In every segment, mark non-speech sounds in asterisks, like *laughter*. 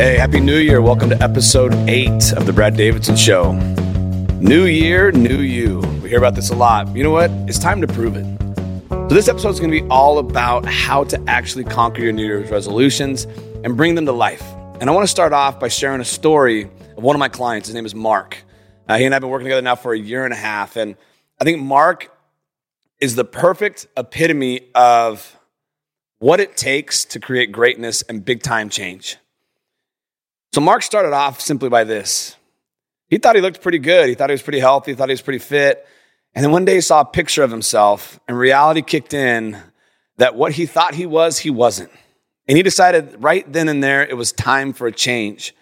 Hey, Happy New Year. Welcome to episode eight of The Brad Davidson Show. New year, new you. We hear about this a lot. You know what? It's time to prove it. So, this episode is going to be all about how to actually conquer your New Year's resolutions and bring them to life. And I want to start off by sharing a story of one of my clients. His name is Mark. Uh, he and I have been working together now for a year and a half. And I think Mark is the perfect epitome of what it takes to create greatness and big time change. So Mark started off simply by this. He thought he looked pretty good. He thought he was pretty healthy. He thought he was pretty fit. And then one day he saw a picture of himself, and reality kicked in that what he thought he was, he wasn't. And he decided right then and there it was time for a change.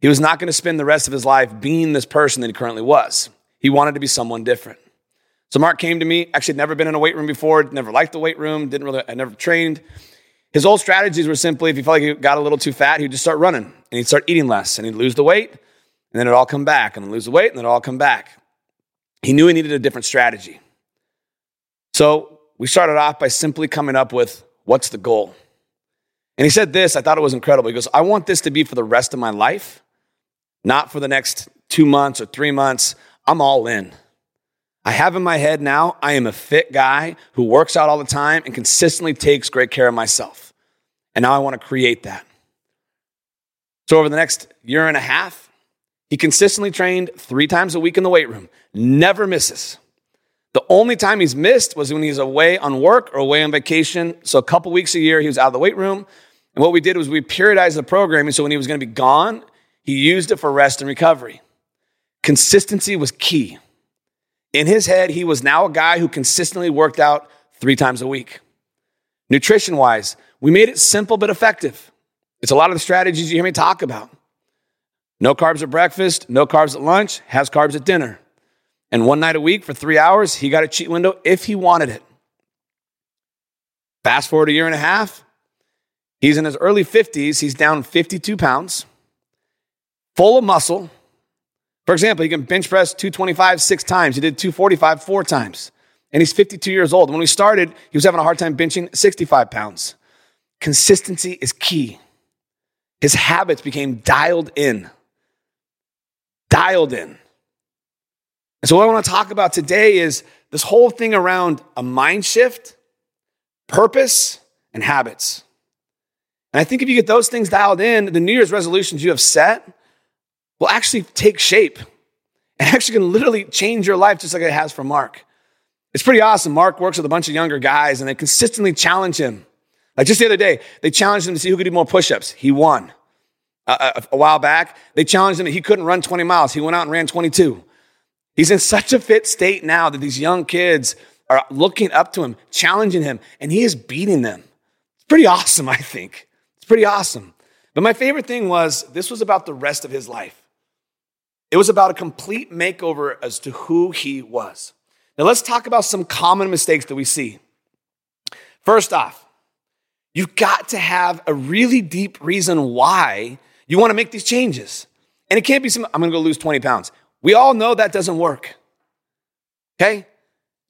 He was not going to spend the rest of his life being this person that he currently was. He wanted to be someone different. So Mark came to me, actually had never been in a weight room before, never liked the weight room, didn't really, I never trained. His old strategies were simply if he felt like he got a little too fat, he'd just start running and he'd start eating less and he'd lose the weight and then it'd all come back and lose the weight and then it'd all come back. He knew he needed a different strategy. So we started off by simply coming up with what's the goal? And he said this, I thought it was incredible. He goes, I want this to be for the rest of my life, not for the next two months or three months. I'm all in. I have in my head now, I am a fit guy who works out all the time and consistently takes great care of myself. And now I want to create that. So, over the next year and a half, he consistently trained three times a week in the weight room, never misses. The only time he's missed was when he's away on work or away on vacation. So, a couple weeks a year, he was out of the weight room. And what we did was we periodized the programming. So, when he was going to be gone, he used it for rest and recovery. Consistency was key. In his head, he was now a guy who consistently worked out three times a week. Nutrition wise, we made it simple but effective. It's a lot of the strategies you hear me talk about. No carbs at breakfast, no carbs at lunch, has carbs at dinner. And one night a week for three hours, he got a cheat window if he wanted it. Fast forward a year and a half, he's in his early 50s, he's down 52 pounds, full of muscle, for example, he can bench press 225 six times. He did 245 four times. And he's 52 years old. When we started, he was having a hard time benching 65 pounds. Consistency is key. His habits became dialed in. Dialed in. And so, what I want to talk about today is this whole thing around a mind shift, purpose, and habits. And I think if you get those things dialed in, the New Year's resolutions you have set will actually take shape and *laughs* actually can literally change your life just like it has for Mark. It's pretty awesome. Mark works with a bunch of younger guys and they consistently challenge him. Like just the other day, they challenged him to see who could do more push ups. He won. A, a while back, they challenged him that he couldn't run 20 miles. He went out and ran 22. He's in such a fit state now that these young kids are looking up to him, challenging him, and he is beating them. It's pretty awesome, I think. It's pretty awesome. But my favorite thing was this was about the rest of his life. It was about a complete makeover as to who he was. Now, let's talk about some common mistakes that we see. First off, you've got to have a really deep reason why you want to make these changes. And it can't be some, I'm going to go lose 20 pounds. We all know that doesn't work. Okay?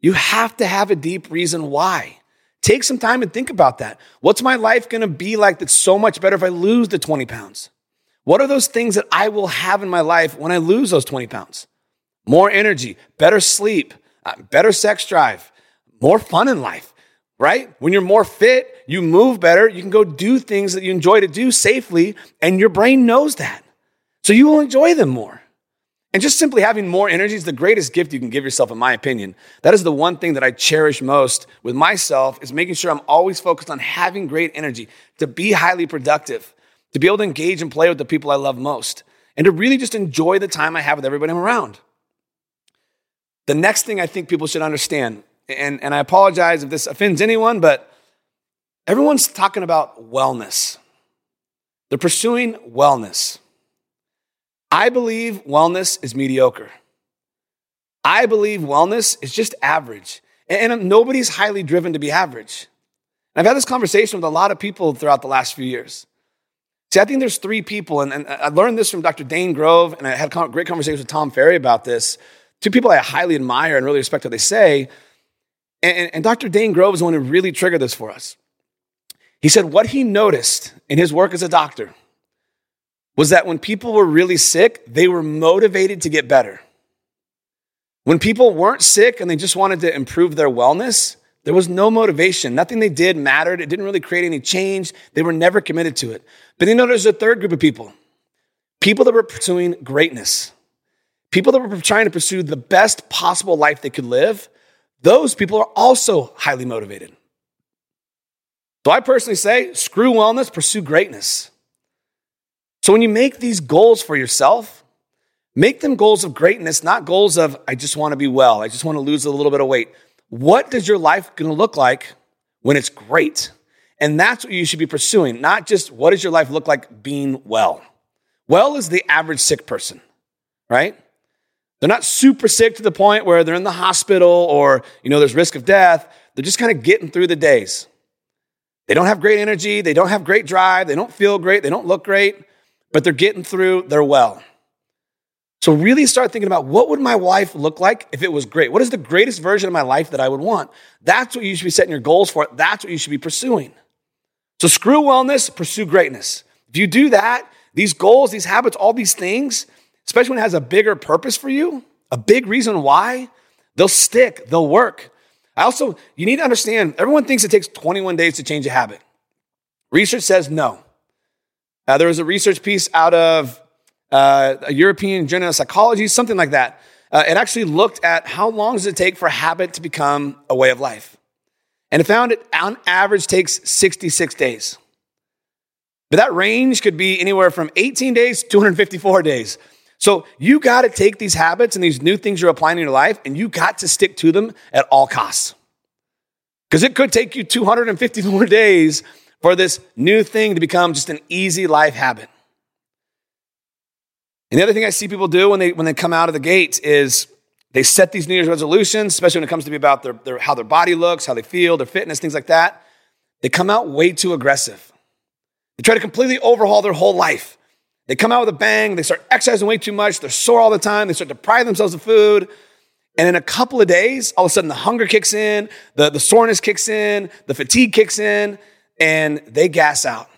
You have to have a deep reason why. Take some time and think about that. What's my life going to be like that's so much better if I lose the 20 pounds? What are those things that I will have in my life when I lose those 20 pounds? More energy, better sleep, uh, better sex drive, more fun in life, right? When you're more fit, you move better, you can go do things that you enjoy to do safely, and your brain knows that. So you will enjoy them more. And just simply having more energy is the greatest gift you can give yourself, in my opinion. That is the one thing that I cherish most with myself is making sure I'm always focused on having great energy, to be highly productive to be able to engage and play with the people I love most, and to really just enjoy the time I have with everybody I'm around. The next thing I think people should understand, and, and I apologize if this offends anyone, but everyone's talking about wellness. They're pursuing wellness. I believe wellness is mediocre. I believe wellness is just average. And, and nobody's highly driven to be average. And I've had this conversation with a lot of people throughout the last few years. See, I think there's three people, and, and I learned this from Dr. Dane Grove, and I had great conversations with Tom Ferry about this. Two people I highly admire and really respect what they say. And, and Dr. Dane Grove is the one who really triggered this for us. He said what he noticed in his work as a doctor was that when people were really sick, they were motivated to get better. When people weren't sick and they just wanted to improve their wellness, there was no motivation. Nothing they did mattered. It didn't really create any change. They were never committed to it. But then you know there's a third group of people people that were pursuing greatness, people that were trying to pursue the best possible life they could live. Those people are also highly motivated. So I personally say, screw wellness, pursue greatness. So when you make these goals for yourself, make them goals of greatness, not goals of, I just want to be well, I just want to lose a little bit of weight. What does your life going to look like when it's great? And that's what you should be pursuing, not just what does your life look like being well. Well is the average sick person, right? They're not super sick to the point where they're in the hospital or, you know, there's risk of death. They're just kind of getting through the days. They don't have great energy. They don't have great drive. They don't feel great. They don't look great, but they're getting through. They're well. So really start thinking about what would my life look like if it was great? What is the greatest version of my life that I would want? That's what you should be setting your goals for. That's what you should be pursuing. So screw wellness, pursue greatness. If you do that, these goals, these habits, all these things, especially when it has a bigger purpose for you, a big reason why, they'll stick, they'll work. I also, you need to understand, everyone thinks it takes 21 days to change a habit. Research says no. Now, there was a research piece out of uh, a European Journal of Psychology, something like that. Uh, it actually looked at how long does it take for habit to become a way of life. And it found it on average takes 66 days. But that range could be anywhere from 18 days to 254 days. So you got to take these habits and these new things you're applying in your life, and you got to stick to them at all costs. Because it could take you 254 *laughs* days for this new thing to become just an easy life habit. And the other thing I see people do when they, when they come out of the gate is they set these New Year's resolutions, especially when it comes to be about their, their, how their body looks, how they feel, their fitness, things like that. They come out way too aggressive. They try to completely overhaul their whole life. They come out with a bang, they start exercising way too much, they're sore all the time, they start depriving themselves of food. And in a couple of days, all of a sudden the hunger kicks in, the, the soreness kicks in, the fatigue kicks in, and they gas out.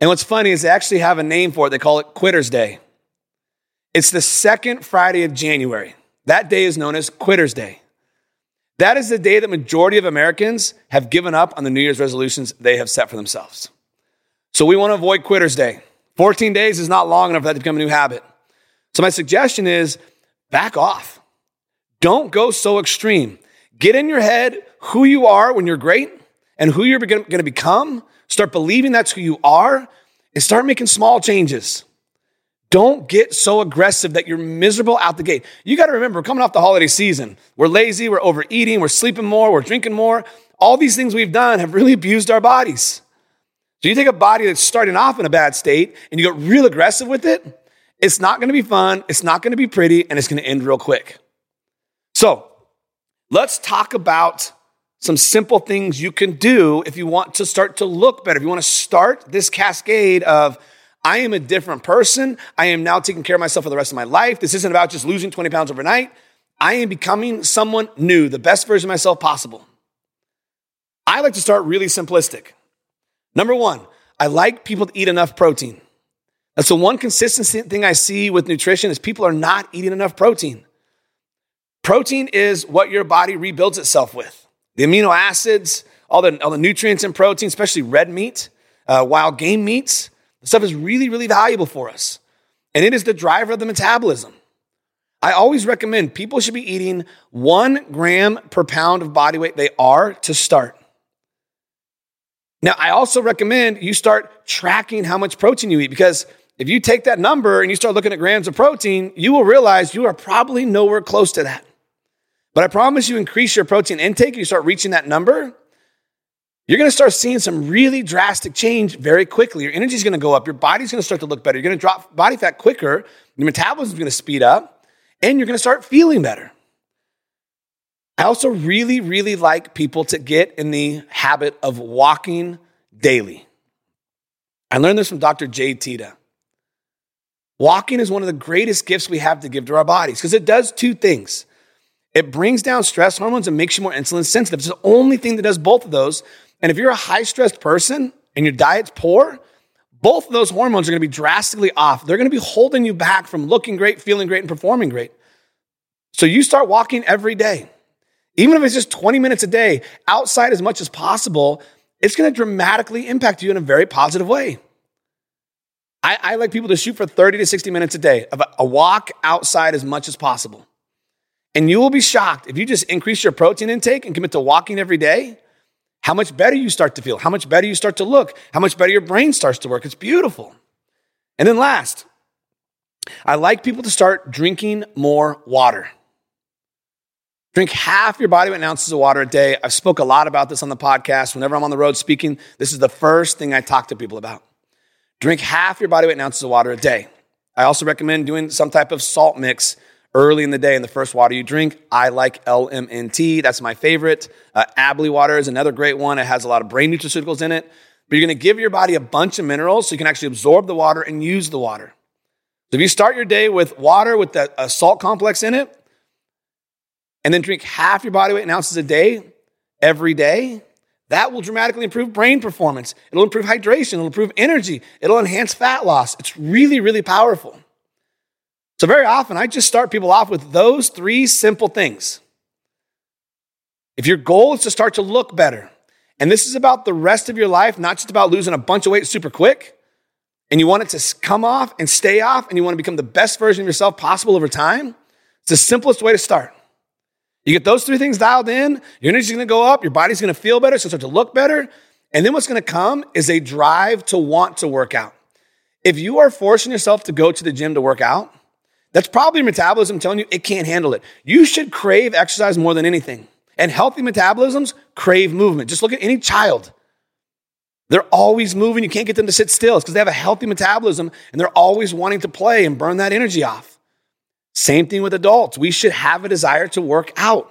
And what's funny is they actually have a name for it. They call it Quitter's Day. It's the second Friday of January. That day is known as Quitter's Day. That is the day that majority of Americans have given up on the New Year's resolutions they have set for themselves. So we want to avoid Quitter's Day. 14 days is not long enough for that to become a new habit. So my suggestion is back off. Don't go so extreme. Get in your head who you are when you're great and who you're going to become Start believing that's who you are and start making small changes. Don't get so aggressive that you're miserable out the gate. You got to remember, we're coming off the holiday season, we're lazy, we're overeating, we're sleeping more, we're drinking more. All these things we've done have really abused our bodies. So you take a body that's starting off in a bad state and you get real aggressive with it, it's not going to be fun, it's not going to be pretty, and it's going to end real quick. So let's talk about some simple things you can do if you want to start to look better. If you want to start this cascade of, I am a different person. I am now taking care of myself for the rest of my life. This isn't about just losing 20 pounds overnight. I am becoming someone new, the best version of myself possible. I like to start really simplistic. Number one, I like people to eat enough protein. That's the one consistent thing I see with nutrition is people are not eating enough protein. Protein is what your body rebuilds itself with the amino acids, all the, all the nutrients in protein, especially red meat, uh, wild game meats. The stuff is really, really valuable for us. And it is the driver of the metabolism. I always recommend people should be eating one gram per pound of body weight they are to start. Now, I also recommend you start tracking how much protein you eat because if you take that number and you start looking at grams of protein, you will realize you are probably nowhere close to that. But I promise you, increase your protein intake, and you start reaching that number, you're going to start seeing some really drastic change very quickly. Your energy is going to go up. Your body's going to start to look better. You're going to drop body fat quicker. Your metabolism is going to speed up, and you're going to start feeling better. I also really, really like people to get in the habit of walking daily. I learned this from Dr. Jade Teta. Walking is one of the greatest gifts we have to give to our bodies because it does two things. It brings down stress hormones and makes you more insulin sensitive. It's the only thing that does both of those. And if you're a high stressed person and your diet's poor, both of those hormones are going to be drastically off. They're going to be holding you back from looking great, feeling great, and performing great. So you start walking every day. Even if it's just 20 minutes a day, outside as much as possible, it's going to dramatically impact you in a very positive way. I, I, like people to shoot for 30 to 60 minutes a day of a, a walk outside as much as possible. And you will be shocked if you just increase your protein intake and commit to walking every day, how much better you start to feel, how much better you start to look, how much better your brain starts to work. It's beautiful. And then last, I like people to start drinking more water. Drink half your body weight in ounces of water a day. I've spoke a lot about this on the podcast. Whenever I'm on the road speaking, this is the first thing I talk to people about. Drink half your body weight in ounces of water a day. I also recommend doing some type of salt mix early in the day in the first water you drink. I like LMNT. That's my favorite. Uh, Abley water is another great one. It has a lot of brain nutraceuticals in it. But you're going to give your body a bunch of minerals so you can actually absorb the water and use the water. So if you start your day with water with that, a salt complex in it, and then drink half your body weight in ounces a day every day, that will dramatically improve brain performance. It'll improve hydration, it'll improve energy, it'll enhance fat loss. It's really, really powerful. So, very often, I just start people off with those three simple things. If your goal is to start to look better, and this is about the rest of your life, not just about losing a bunch of weight super quick, and you want it to come off and stay off, and you want to become the best version of yourself possible over time, it's the simplest way to start. You get those three things dialed in, your energy's gonna go up, your body's gonna feel better, so start to look better. And then what's gonna come is a drive to want to work out. If you are forcing yourself to go to the gym to work out, that's probably metabolism telling you it can't handle it. You should crave exercise more than anything. And healthy metabolisms crave movement. Just look at any child. They're always moving. You can't get them to sit still. It's because they have a healthy metabolism and they're always wanting to play and burn that energy off. Same thing with adults. We should have a desire to work out.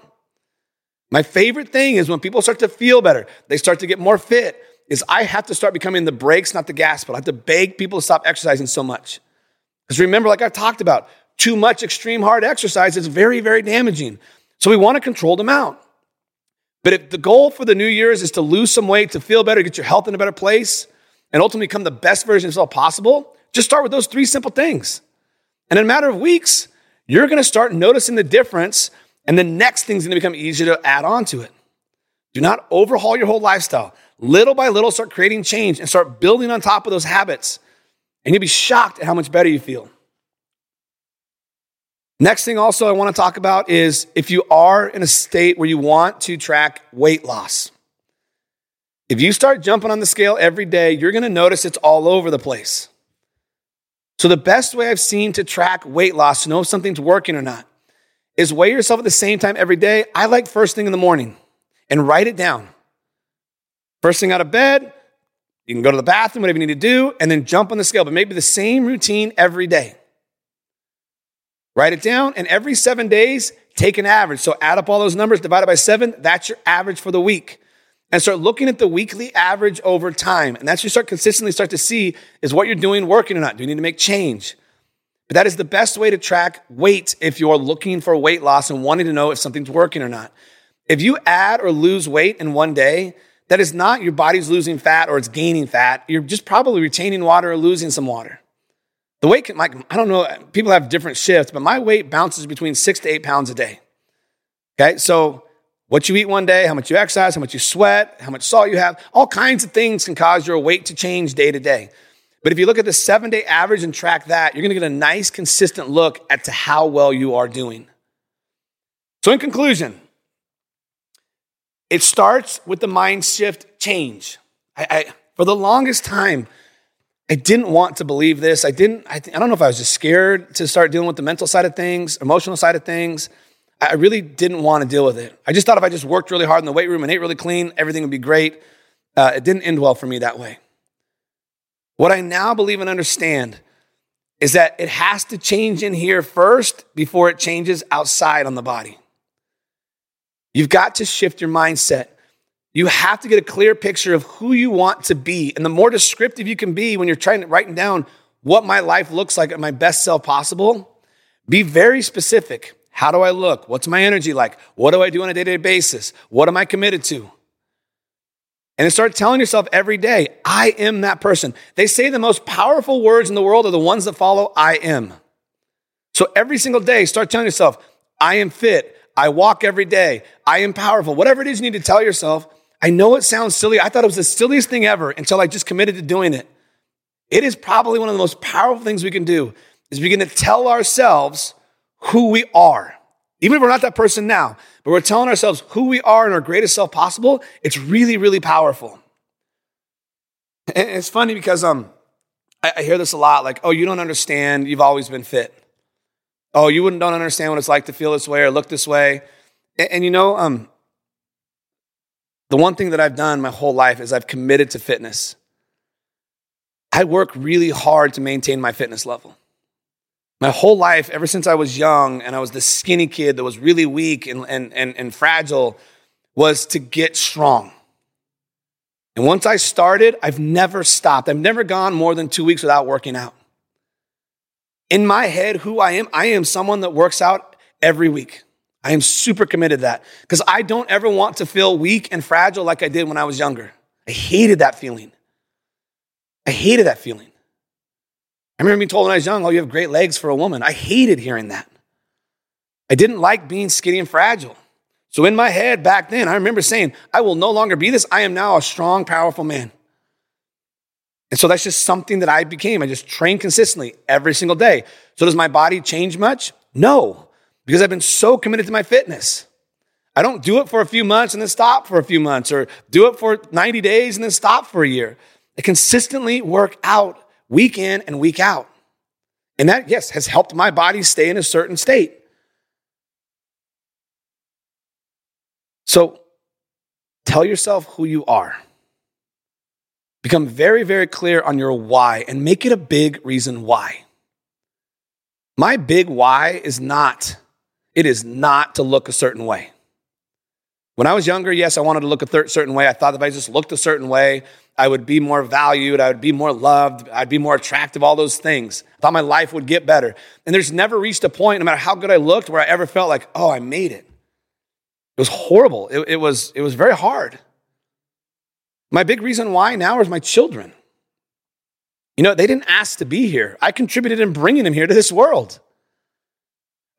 My favorite thing is when people start to feel better, they start to get more fit, is I have to start becoming the brakes, not the gas pedal. I have to beg people to stop exercising so much. Because remember, like I've talked about, too much extreme hard exercise is very, very damaging. So we want to control the amount. But if the goal for the New Year's is to lose some weight, to feel better, get your health in a better place, and ultimately become the best version of yourself possible, just start with those three simple things. And in a matter of weeks, you're going to start noticing the difference, and the next thing's going to become easier to add on to it. Do not overhaul your whole lifestyle. Little by little, start creating change and start building on top of those habits. And you'll be shocked at how much better you feel. Next thing, also, I want to talk about is if you are in a state where you want to track weight loss. If you start jumping on the scale every day, you're going to notice it's all over the place. So, the best way I've seen to track weight loss, to know if something's working or not, is weigh yourself at the same time every day. I like first thing in the morning and write it down. First thing out of bed, you can go to the bathroom, whatever you need to do, and then jump on the scale, but maybe the same routine every day. Write it down, and every seven days, take an average. So add up all those numbers, divided by seven, that's your average for the week and start looking at the weekly average over time. And that's you start consistently start to see is what you're doing working or not? Do you need to make change? But that is the best way to track weight if you're looking for weight loss and wanting to know if something's working or not. If you add or lose weight in one day, that is not your body's losing fat or it's gaining fat. You're just probably retaining water or losing some water. The weight can, like, I don't know, people have different shifts, but my weight bounces between six to eight pounds a day. Okay, so what you eat one day, how much you exercise, how much you sweat, how much salt you have, all kinds of things can cause your weight to change day to day. But if you look at the seven day average and track that, you're going to get a nice, consistent look at to how well you are doing. So, in conclusion, it starts with the mind shift change. I, I, for the longest time, I didn't want to believe this. I didn't. I, I don't know if I was just scared to start dealing with the mental side of things, emotional side of things. I really didn't want to deal with it. I just thought if I just worked really hard in the weight room and ate really clean, everything would be great. Uh, it didn't end well for me that way. What I now believe and understand is that it has to change in here first before it changes outside on the body. You've got to shift your mindset. You have to get a clear picture of who you want to be. And the more descriptive you can be when you're trying to writing down what my life looks like at my best self possible, be very specific. How do I look? What's my energy like? What do I do on a day to day basis? What am I committed to? And then start telling yourself every day, I am that person. They say the most powerful words in the world are the ones that follow I am. So every single day, start telling yourself, I am fit. I walk every day. I am powerful. Whatever it is you need to tell yourself. I know it sounds silly. I thought it was the silliest thing ever until I just committed to doing it. It is probably one of the most powerful things we can do is begin to tell ourselves who we are. Even if we're not that person now, but we're telling ourselves who we are in our greatest self possible, it's really, really powerful. And it's funny because um, I, I hear this a lot like, oh, you don't understand, you've always been fit. Oh, you wouldn't don't understand what it's like to feel this way or look this way. And, and you know, um, the one thing that I've done my whole life is I've committed to fitness. I work really hard to maintain my fitness level. My whole life, ever since I was young and I was the skinny kid that was really weak and, and, and, and fragile, was to get strong. And once I started, I've never stopped. I've never gone more than two weeks without working out. In my head, who I am, I am someone that works out every week. I am super committed to that because I don't ever want to feel weak and fragile like I did when I was younger. I hated that feeling. I hated that feeling. I remember being told when I was young, oh, you have great legs for a woman. I hated hearing that. I didn't like being skinny and fragile. So in my head back then, I remember saying, I will no longer be this. I am now a strong, powerful man. And so that's just something that I became. I just trained consistently every single day. So does my body change much? No, because I've been so committed to my fitness. I don't do it for a few months and then stop for a few months or do it for 90 days and then stop for a year. I consistently work out week in and week out. And that, yes, has helped my body stay in a certain state. So tell yourself who you are. Become very, very clear on your why and make it a big reason why. My big why is not, it is not to look a certain way. When I was younger, yes, I wanted to look a certain way. I thought if I just looked a certain way, I would be more valued, I would be more loved, I'd be more attractive, all those things. I thought my life would get better. And there's never reached a point, no matter how good I looked, where I ever felt like, oh, I made it. It was horrible. It, it was, it was very hard. My big reason why now is my children. You know, they didn't ask to be here. I contributed in bringing them here to this world.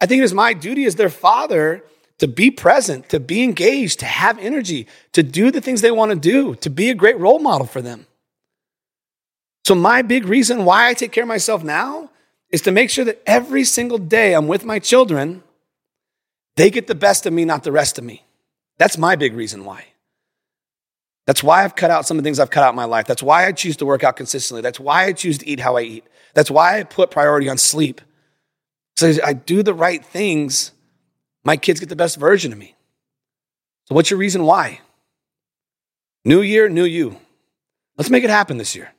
I think it is my duty as their father to be present, to be engaged, to have energy, to do the things they want to do, to be a great role model for them. So, my big reason why I take care of myself now is to make sure that every single day I'm with my children, they get the best of me, not the rest of me. That's my big reason why. That's why I've cut out some of the things I've cut out in my life. That's why I choose to work out consistently. That's why I choose to eat how I eat. That's why I put priority on sleep. So I do the right things my kids get the best version of me. So, what's your reason why? New year, new you. Let's make it happen this year.